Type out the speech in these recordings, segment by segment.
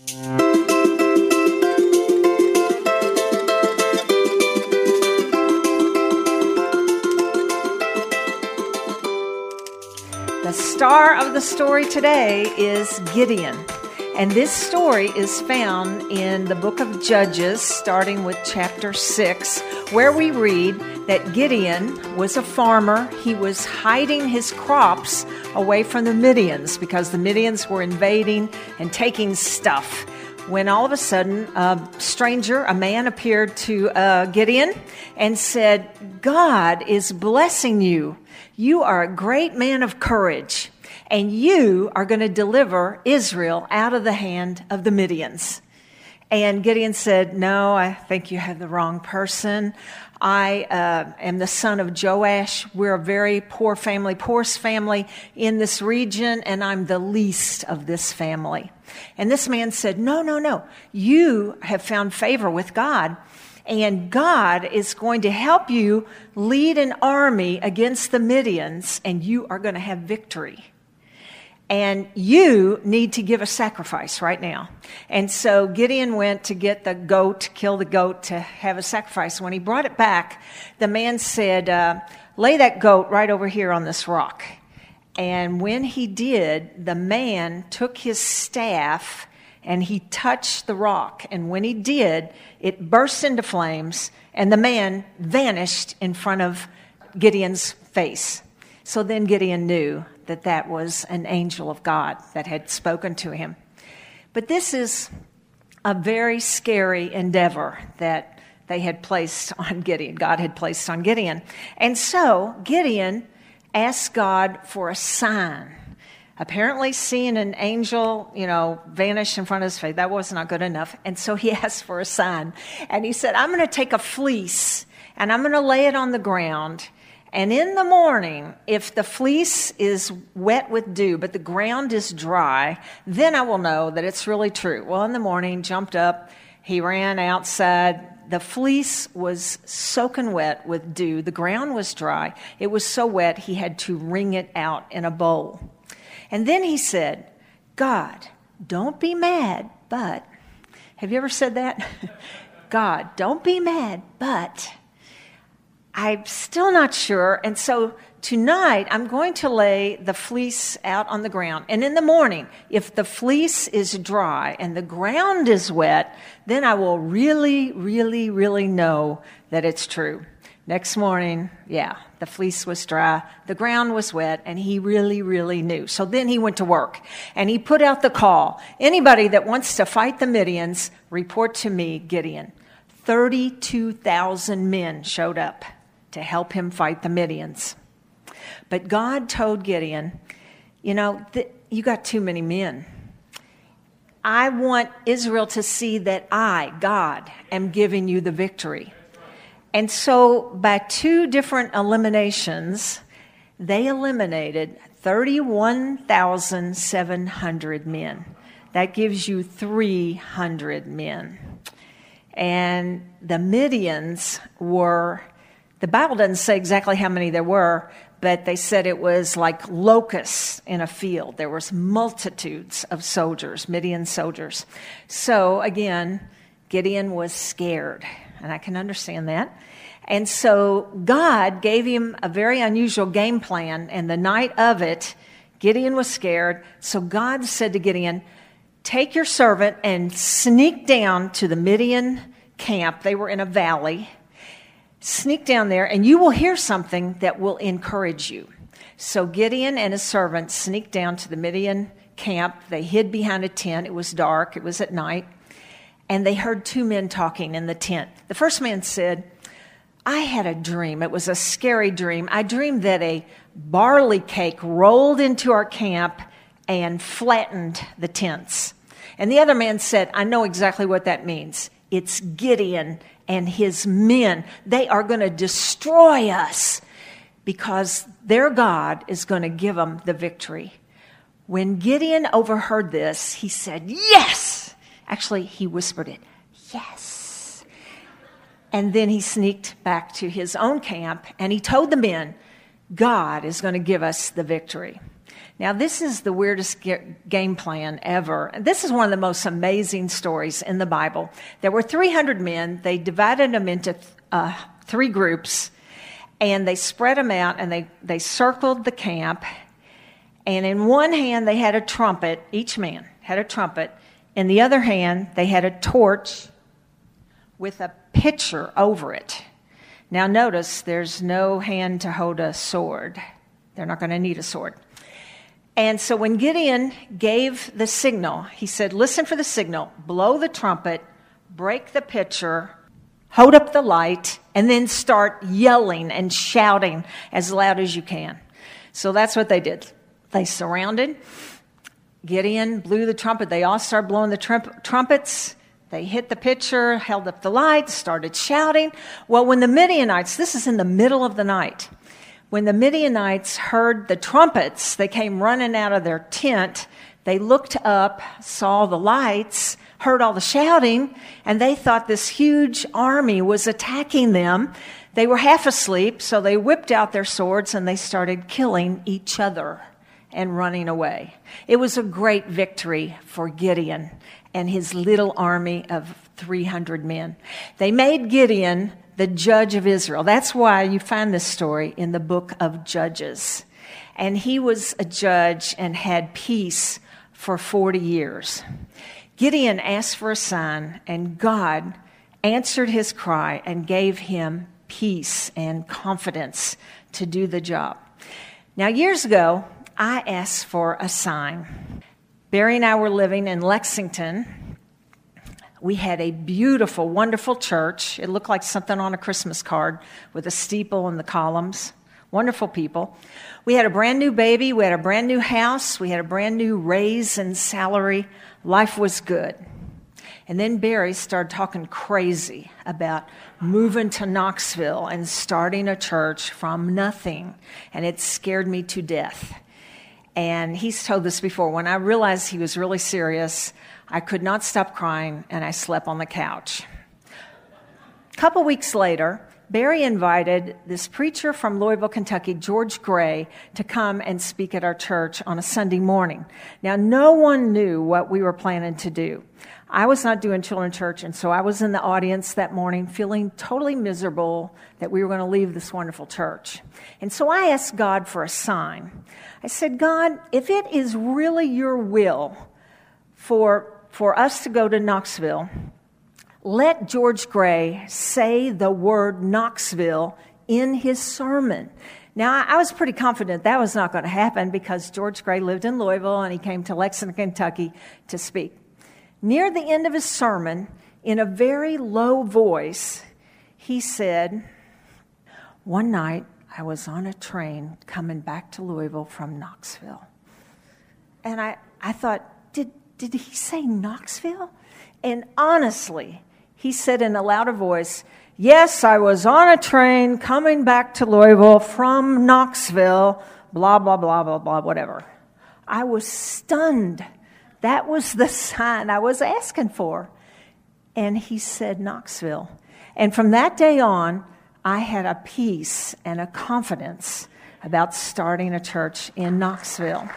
The star of the story today is Gideon. And this story is found in the book of Judges, starting with chapter 6, where we read that Gideon was a farmer. He was hiding his crops away from the Midians because the Midians were invading and taking stuff. When all of a sudden, a stranger, a man, appeared to uh, Gideon and said, God is blessing you. You are a great man of courage, and you are going to deliver Israel out of the hand of the Midians. And Gideon said, No, I think you have the wrong person. I uh, am the son of Joash. We're a very poor family, poorest family in this region, and I'm the least of this family. And this man said, No, no, no. You have found favor with God and God is going to help you lead an army against the Midians, and you are going to have victory. And you need to give a sacrifice right now. And so Gideon went to get the goat, kill the goat to have a sacrifice. When he brought it back, the man said, uh, Lay that goat right over here on this rock. And when he did, the man took his staff and he touched the rock. And when he did, it burst into flames, and the man vanished in front of Gideon's face. So then Gideon knew that that was an angel of God that had spoken to him. But this is a very scary endeavor that they had placed on Gideon, God had placed on Gideon. And so Gideon asked God for a sign apparently seeing an angel, you know, vanish in front of his face, that was not good enough. And so he asked for a sign. And he said, I'm going to take a fleece and I'm going to lay it on the ground. And in the morning, if the fleece is wet with dew, but the ground is dry, then I will know that it's really true. Well, in the morning, jumped up, he ran outside. The fleece was soaking wet with dew. The ground was dry. It was so wet, he had to wring it out in a bowl. And then he said, God, don't be mad, but, have you ever said that? God, don't be mad, but I'm still not sure. And so tonight I'm going to lay the fleece out on the ground. And in the morning, if the fleece is dry and the ground is wet, then I will really, really, really know that it's true. Next morning, yeah, the fleece was dry, the ground was wet, and he really, really knew. So then he went to work and he put out the call. Anybody that wants to fight the Midians, report to me, Gideon. 32,000 men showed up to help him fight the Midians. But God told Gideon, you know, th- you got too many men. I want Israel to see that I, God, am giving you the victory. And so, by two different eliminations, they eliminated 31,700 men. That gives you 300 men. And the Midians were, the Bible doesn't say exactly how many there were, but they said it was like locusts in a field. There was multitudes of soldiers, Midian soldiers. So again, Gideon was scared and I can understand that. And so God gave him a very unusual game plan, and the night of it, Gideon was scared. So God said to Gideon, Take your servant and sneak down to the Midian camp. They were in a valley. Sneak down there, and you will hear something that will encourage you. So Gideon and his servant sneaked down to the Midian camp. They hid behind a tent. It was dark, it was at night and they heard two men talking in the tent. The first man said, I had a dream. It was a scary dream. I dreamed that a barley cake rolled into our camp and flattened the tents. And the other man said, I know exactly what that means. It's Gideon and his men. They are going to destroy us because their God is going to give them the victory. When Gideon overheard this, he said, Yes! Actually, he whispered it, Yes. And then he sneaked back to his own camp and he told the men, God is going to give us the victory. Now, this is the weirdest game plan ever. This is one of the most amazing stories in the Bible. There were 300 men. They divided them into uh, three groups, and they spread them out, and they, they circled the camp. And in one hand, they had a trumpet. Each man had a trumpet. In the other hand, they had a torch with a pitcher over it. Now, notice there's no hand to hold a sword. They're not going to need a sword. And so when Gideon gave the signal, he said, Listen for the signal, blow the trumpet, break the pitcher, hold up the light, and then start yelling and shouting as loud as you can. So that's what they did. They surrounded. Gideon blew the trumpet. They all started blowing the trump- trumpets. They hit the pitcher, held up the light, started shouting. Well, when the Midianites, this is in the middle of the night, when the Midianites heard the trumpets, they came running out of their tent. They looked up, saw the lights, heard all the shouting, and they thought this huge army was attacking them. They were half asleep, so they whipped out their swords and they started killing each other and running away. It was a great victory for Gideon and his little army of 300 men. They made Gideon the judge of Israel. That's why you find this story in the book of Judges. And he was a judge and had peace for 40 years. Gideon asked for a sign, and God answered his cry and gave him peace and confidence to do the job. Now, years ago, I asked for a sign. Barry and I were living in Lexington. We had a beautiful, wonderful church. It looked like something on a Christmas card with a steeple and the columns. Wonderful people. We had a brand new baby. We had a brand new house. We had a brand new raise and salary. Life was good. And then Barry started talking crazy about moving to Knoxville and starting a church from nothing. And it scared me to death. And he's told this before. When I realized he was really serious, I could not stop crying and I slept on the couch. A couple weeks later, Barry invited this preacher from Louisville, Kentucky, George Gray, to come and speak at our church on a Sunday morning. Now, no one knew what we were planning to do. I was not doing children's church, and so I was in the audience that morning feeling totally miserable that we were going to leave this wonderful church. And so I asked God for a sign. I said, God, if it is really your will for, for us to go to Knoxville, let George Gray say the word Knoxville in his sermon. Now, I was pretty confident that was not going to happen because George Gray lived in Louisville and he came to Lexington, Kentucky to speak. Near the end of his sermon, in a very low voice, he said, One night I was on a train coming back to Louisville from Knoxville. And I, I thought, did, did he say Knoxville? And honestly, he said in a louder voice, Yes, I was on a train coming back to Louisville from Knoxville, blah, blah, blah, blah, blah, whatever. I was stunned. That was the sign I was asking for. And he said Knoxville. And from that day on, I had a peace and a confidence about starting a church in Knoxville.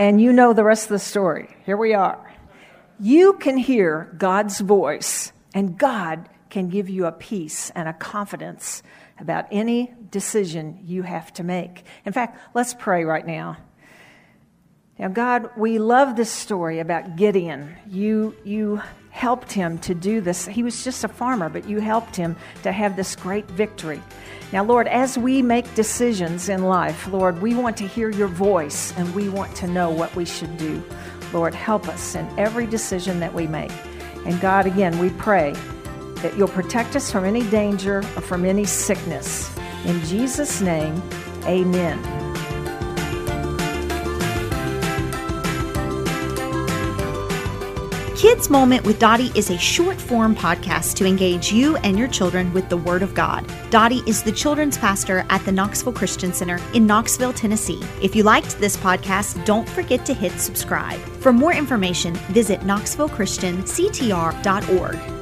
And you know the rest of the story. Here we are. You can hear God's voice, and God can give you a peace and a confidence about any decision you have to make. In fact, let's pray right now. Now, God, we love this story about Gideon. You, you helped him to do this. He was just a farmer, but you helped him to have this great victory. Now, Lord, as we make decisions in life, Lord, we want to hear your voice and we want to know what we should do. Lord, help us in every decision that we make. And God, again, we pray that you'll protect us from any danger or from any sickness. In Jesus' name, amen. Kids Moment with Dottie is a short form podcast to engage you and your children with the Word of God. Dottie is the children's pastor at the Knoxville Christian Center in Knoxville, Tennessee. If you liked this podcast, don't forget to hit subscribe. For more information, visit knoxvillechristianctr.org.